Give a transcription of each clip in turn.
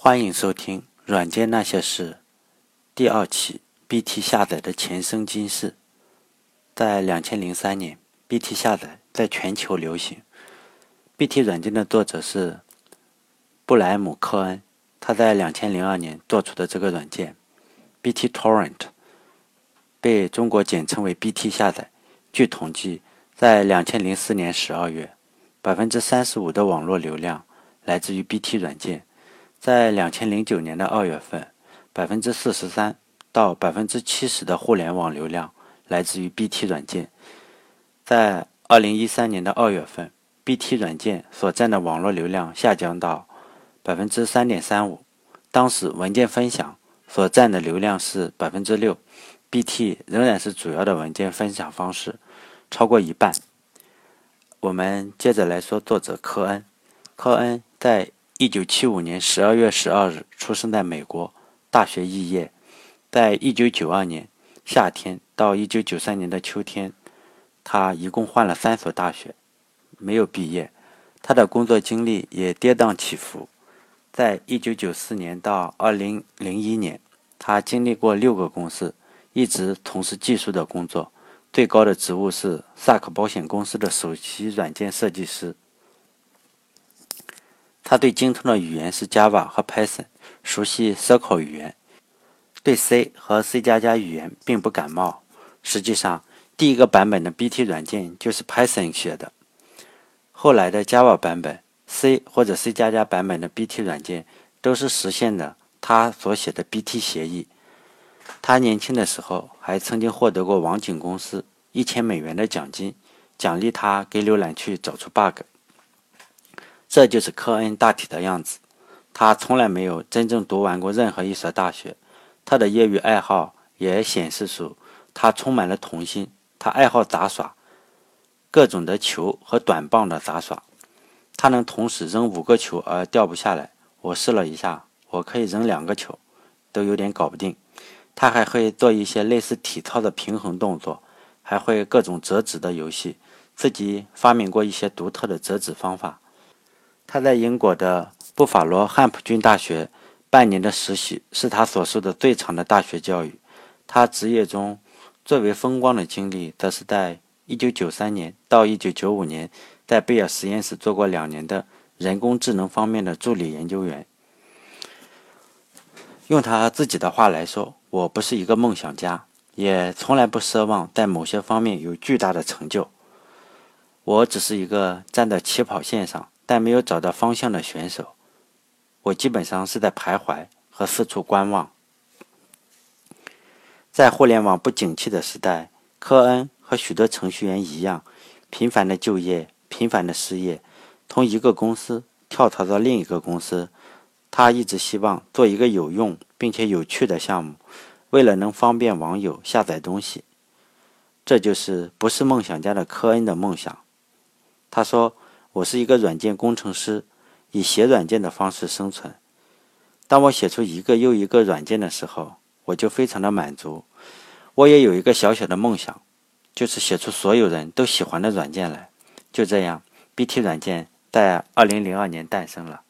欢迎收听《软件那些事》第二期 BT 下载的前生今世。在两千零三年，BT 下载在全球流行。BT 软件的作者是布莱姆·科恩，他在两千零二年做出的这个软件 BT Torrent，被中国简称为 BT 下载。据统计，在两千零四年十二月，百分之三十五的网络流量来自于 BT 软件。在两千零九年的二月份，百分之四十三到百分之七十的互联网流量来自于 BT 软件。在二零一三年的二月份，BT 软件所占的网络流量下降到百分之三点三五。当时文件分享所占的流量是百分之六，BT 仍然是主要的文件分享方式，超过一半。我们接着来说作者科恩，科恩在。一九七五年十二月十二日出生在美国，大学肄业。在一九九二年夏天到一九九三年的秋天，他一共换了三所大学，没有毕业。他的工作经历也跌宕起伏。在一九九四年到二零零一年，他经历过六个公司，一直从事技术的工作。最高的职务是萨克保险公司的首席软件设计师。他对精通的语言是 Java 和 Python，熟悉 SQL 语言，对 C 和 C 加加语言并不感冒。实际上，第一个版本的 BT 软件就是 Python 写的，后来的 Java 版本、C 或者 C 加加版本的 BT 软件都是实现的他所写的 BT 协议。他年轻的时候还曾经获得过网景公司一千美元的奖金，奖励他给浏览器找出 bug。这就是科恩大体的样子。他从来没有真正读完过任何一所大学。他的业余爱好也显示出他充满了童心。他爱好杂耍，各种的球和短棒的杂耍。他能同时扔五个球而掉不下来。我试了一下，我可以扔两个球，都有点搞不定。他还会做一些类似体操的平衡动作，还会各种折纸的游戏，自己发明过一些独特的折纸方法。他在英国的布法罗汉普郡大学半年的实习是他所受的最长的大学教育。他职业中最为风光的经历，则是在1993年到1995年在贝尔实验室做过两年的人工智能方面的助理研究员。用他自己的话来说：“我不是一个梦想家，也从来不奢望在某些方面有巨大的成就。我只是一个站在起跑线上。”但没有找到方向的选手，我基本上是在徘徊和四处观望。在互联网不景气的时代，科恩和许多程序员一样，频繁的就业，频繁的失业，从一个公司跳槽到另一个公司。他一直希望做一个有用并且有趣的项目，为了能方便网友下载东西。这就是不是梦想家的科恩的梦想。他说。我是一个软件工程师，以写软件的方式生存。当我写出一个又一个软件的时候，我就非常的满足。我也有一个小小的梦想，就是写出所有人都喜欢的软件来。就这样，BT 软件在2002年诞生了。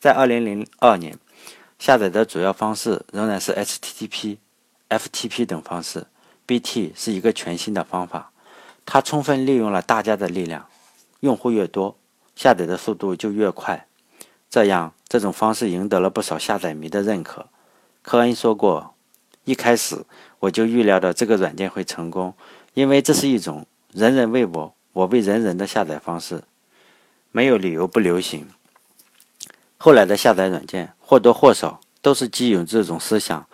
在2002年，下载的主要方式仍然是 HTTP、FTP 等方式。BT 是一个全新的方法，它充分利用了大家的力量。用户越多，下载的速度就越快。这样，这种方式赢得了不少下载迷的认可。科恩说过：“一开始我就预料到这个软件会成功，因为这是一种人人为我，我为人人的下载方式，没有理由不流行。”后来的下载软件或多或少都是基于这种思想。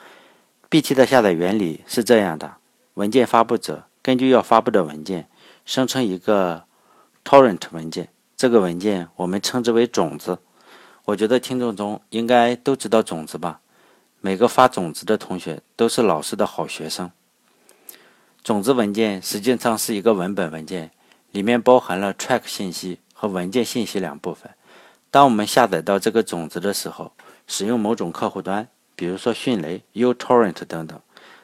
BT 的下载原理是这样的：文件发布者根据要发布的文件，生成一个。Torrent 文件，这个文件我们称之为种子。我觉得听众中应该都知道种子吧？每个发种子的同学都是老师的好学生。种子文件实际上是一个文本文件，里面包含了 track 信息和文件信息两部分。当我们下载到这个种子的时候，使用某种客户端，比如说迅雷、uTorrent 等等，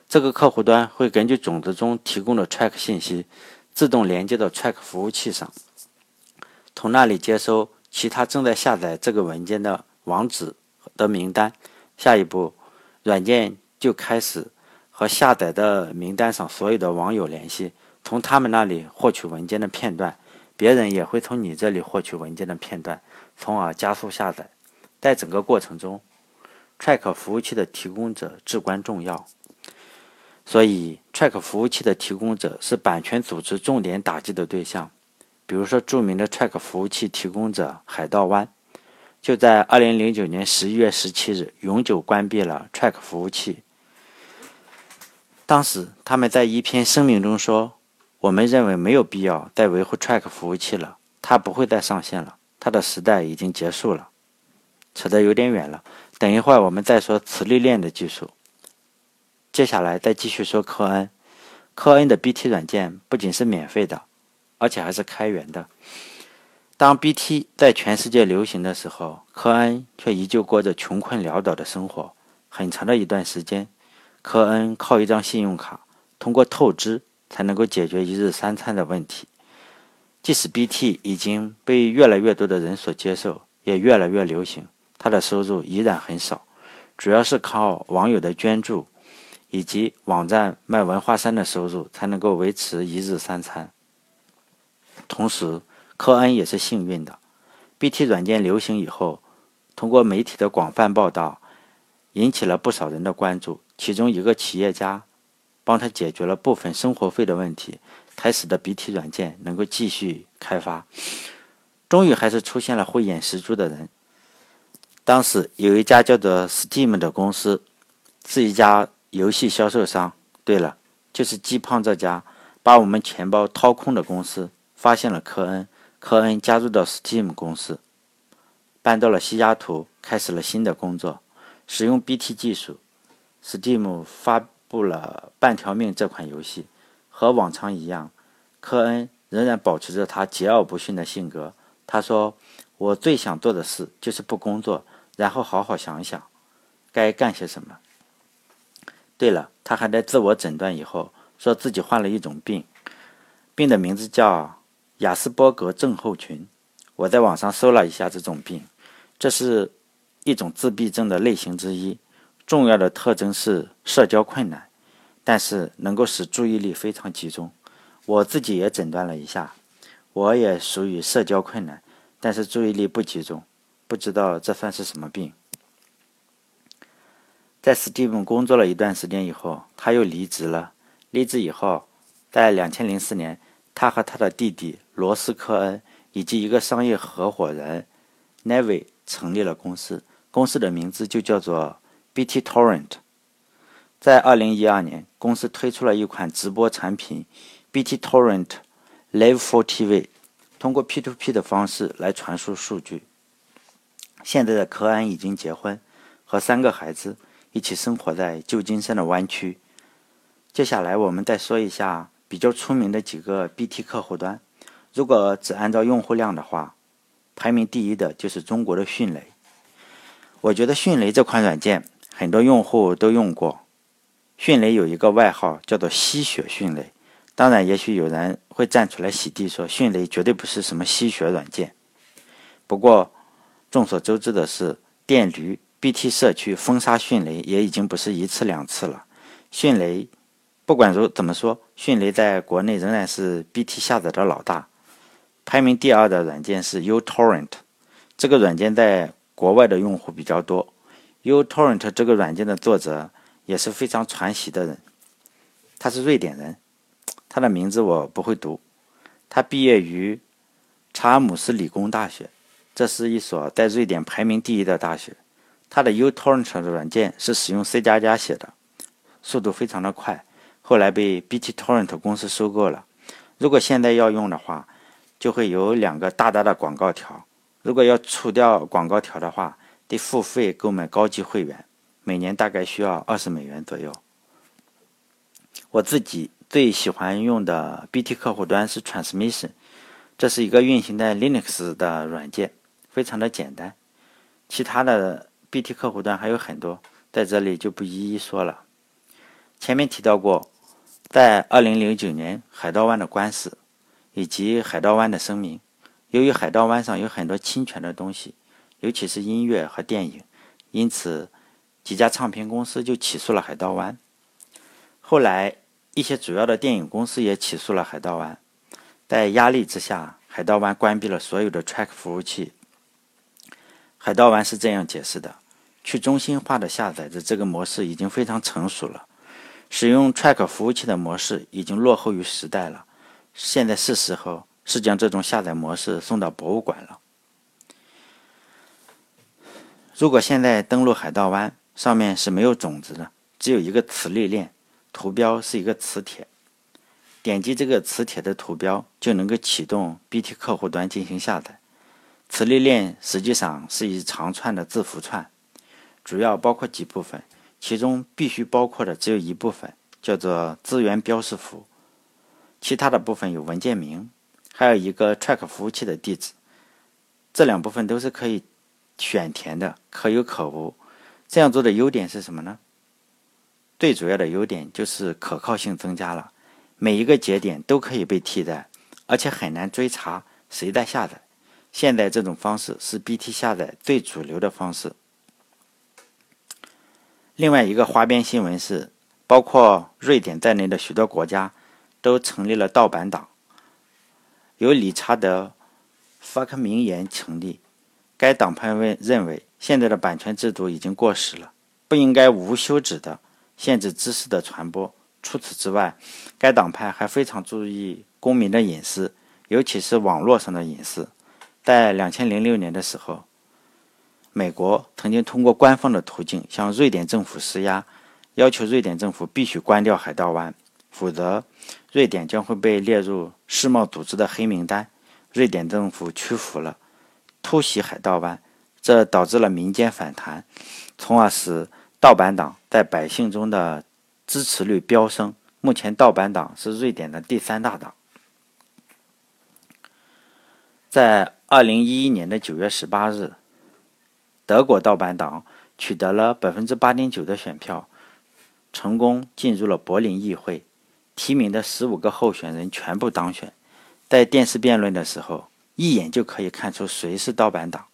这个客户端会根据种子中提供的 track 信息，自动连接到 track 服务器上。从那里接收其他正在下载这个文件的网址的名单。下一步，软件就开始和下载的名单上所有的网友联系，从他们那里获取文件的片段。别人也会从你这里获取文件的片段，从而加速下载。在整个过程中，Track 服务器的提供者至关重要。所以，Track 服务器的提供者是版权组织重点打击的对象。比如说，著名的 Track 服务器提供者海盗湾，就在2009年11月17日永久关闭了 Track 服务器。当时，他们在一篇声明中说。我们认为没有必要再维护 Track 服务器了，它不会再上线了，它的时代已经结束了。扯得有点远了，等一会儿我们再说磁力链的技术。接下来再继续说科恩，科恩的 BT 软件不仅是免费的，而且还是开源的。当 BT 在全世界流行的时候，科恩却依旧过着穷困潦倒的生活。很长的一段时间，科恩靠一张信用卡，通过透支。才能够解决一日三餐的问题。即使 BT 已经被越来越多的人所接受，也越来越流行，他的收入依然很少，主要是靠网友的捐助以及网站卖文化衫的收入才能够维持一日三餐。同时，科恩也是幸运的，BT 软件流行以后，通过媒体的广泛报道，引起了不少人的关注，其中一个企业家。帮他解决了部分生活费的问题，才使得 BT 软件能够继续开发。终于还是出现了慧眼识珠的人。当时有一家叫做 Steam 的公司，是一家游戏销售商。对了，就是鸡胖这家把我们钱包掏空的公司，发现了科恩，科恩加入到 Steam 公司，搬到了西雅图，开始了新的工作，使用 BT 技术，Steam 发。布了半条命这款游戏，和往常一样，科恩仍然保持着他桀骜不驯的性格。他说：“我最想做的事就是不工作，然后好好想想该干些什么。”对了，他还在自我诊断以后，说自己患了一种病，病的名字叫雅斯伯格症候群。我在网上搜了一下这种病，这是一种自闭症的类型之一。重要的特征是社交困难，但是能够使注意力非常集中。我自己也诊断了一下，我也属于社交困难，但是注意力不集中。不知道这算是什么病？在 Steam 工作了一段时间以后，他又离职了。离职以后，在2004年，他和他的弟弟罗斯科恩以及一个商业合伙人 Nevi 成立了公司，公司的名字就叫做。BT Torrent，在二零一二年，公司推出了一款直播产品 BT Torrent Live for TV，通过 P2P 的方式来传输数据。现在的科恩已经结婚，和三个孩子一起生活在旧金山的湾区。接下来我们再说一下比较出名的几个 BT 客户端。如果只按照用户量的话，排名第一的就是中国的迅雷。我觉得迅雷这款软件。很多用户都用过，迅雷有一个外号叫做“吸血迅雷”。当然，也许有人会站出来洗地，说迅雷绝对不是什么吸血软件。不过，众所周知的是，电驴 BT 社区封杀迅雷也已经不是一次两次了。迅雷，不管如怎么说，迅雷在国内仍然是 BT 下载的老大。排名第二的软件是 uTorrent，这个软件在国外的用户比较多。uTorrent 这个软件的作者也是非常传奇的人，他是瑞典人，他的名字我不会读。他毕业于查尔姆斯理工大学，这是一所在瑞典排名第一的大学。他的 uTorrent 的软件是使用 C 加加写的，速度非常的快。后来被 BTTorrent 公司收购了。如果现在要用的话，就会有两个大大的广告条。如果要除掉广告条的话，得付费购买高级会员，每年大概需要二十美元左右。我自己最喜欢用的 BT 客户端是 Transmission，这是一个运行在 Linux 的软件，非常的简单。其他的 BT 客户端还有很多，在这里就不一一说了。前面提到过，在2009年海盗湾的官司以及海盗湾的声明，由于海盗湾上有很多侵权的东西。尤其是音乐和电影，因此几家唱片公司就起诉了海盗湾。后来，一些主要的电影公司也起诉了海盗湾。在压力之下，海盗湾关闭了所有的 Track 服务器。海盗湾是这样解释的：去中心化的下载的这个模式已经非常成熟了，使用 Track 服务器的模式已经落后于时代了。现在是时候是将这种下载模式送到博物馆了。如果现在登录海盗湾，上面是没有种子的，只有一个磁力链，图标是一个磁铁。点击这个磁铁的图标，就能够启动 BT 客户端进行下载。磁力链实际上是一长串的字符串，主要包括几部分，其中必须包括的只有一部分，叫做资源标识符，其他的部分有文件名，还有一个 Track 服务器的地址。这两部分都是可以。选填的可有可无，这样做的优点是什么呢？最主要的优点就是可靠性增加了，每一个节点都可以被替代，而且很难追查谁在下载。现在这种方式是 BT 下载最主流的方式。另外一个花边新闻是，包括瑞典在内的许多国家都成立了盗版党，由理查德·法克明言成立。该党派认认为，现在的版权制度已经过时了，不应该无休止的限制知识的传播。除此之外，该党派还非常注意公民的隐私，尤其是网络上的隐私。在两千零六年的时候，美国曾经通过官方的途径向瑞典政府施压，要求瑞典政府必须关掉海盗湾，否则瑞典将会被列入世贸组织的黑名单。瑞典政府屈服了。突袭海盗湾，这导致了民间反弹，从而使盗版党在百姓中的支持率飙升。目前，盗版党是瑞典的第三大党。在二零一一年的九月十八日，德国盗版党取得了百分之八点九的选票，成功进入了柏林议会，提名的十五个候选人全部当选。在电视辩论的时候。一眼就可以看出谁是盗版党。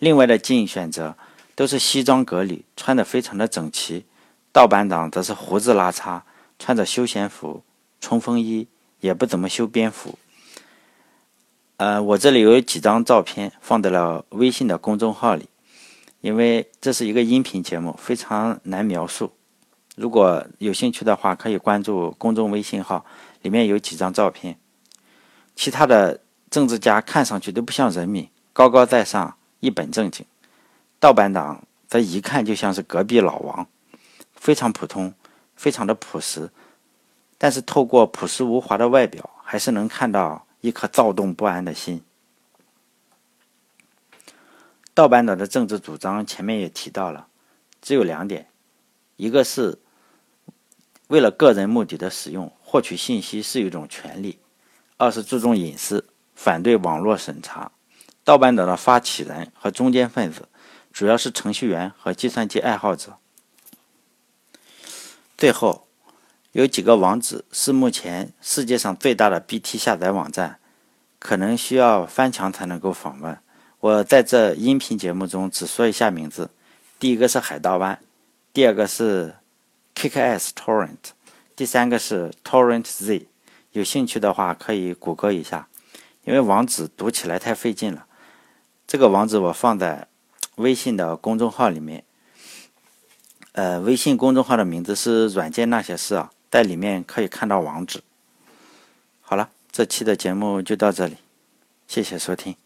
另外的竞选者都是西装革履，穿得非常的整齐；盗版党则是胡子拉碴，穿着休闲服、冲锋衣，也不怎么修边幅。呃，我这里有几张照片放在了微信的公众号里，因为这是一个音频节目，非常难描述。如果有兴趣的话，可以关注公众微信号，里面有几张照片。其他的。政治家看上去都不像人民，高高在上，一本正经；盗版党则一看就像是隔壁老王，非常普通，非常的朴实。但是透过朴实无华的外表，还是能看到一颗躁动不安的心。盗版党的政治主张前面也提到了，只有两点：一个是为了个人目的的使用，获取信息是一种权利；二是注重隐私。反对网络审查，盗版者的发起人和中间分子主要是程序员和计算机爱好者。最后，有几个网址是目前世界上最大的 BT 下载网站，可能需要翻墙才能够访问。我在这音频节目中只说一下名字：第一个是海盗湾，第二个是 KKS Torrent，第三个是 Torrent Z。有兴趣的话，可以谷歌一下。因为网址读起来太费劲了，这个网址我放在微信的公众号里面。呃，微信公众号的名字是“软件那些事”啊，在里面可以看到网址。好了，这期的节目就到这里，谢谢收听。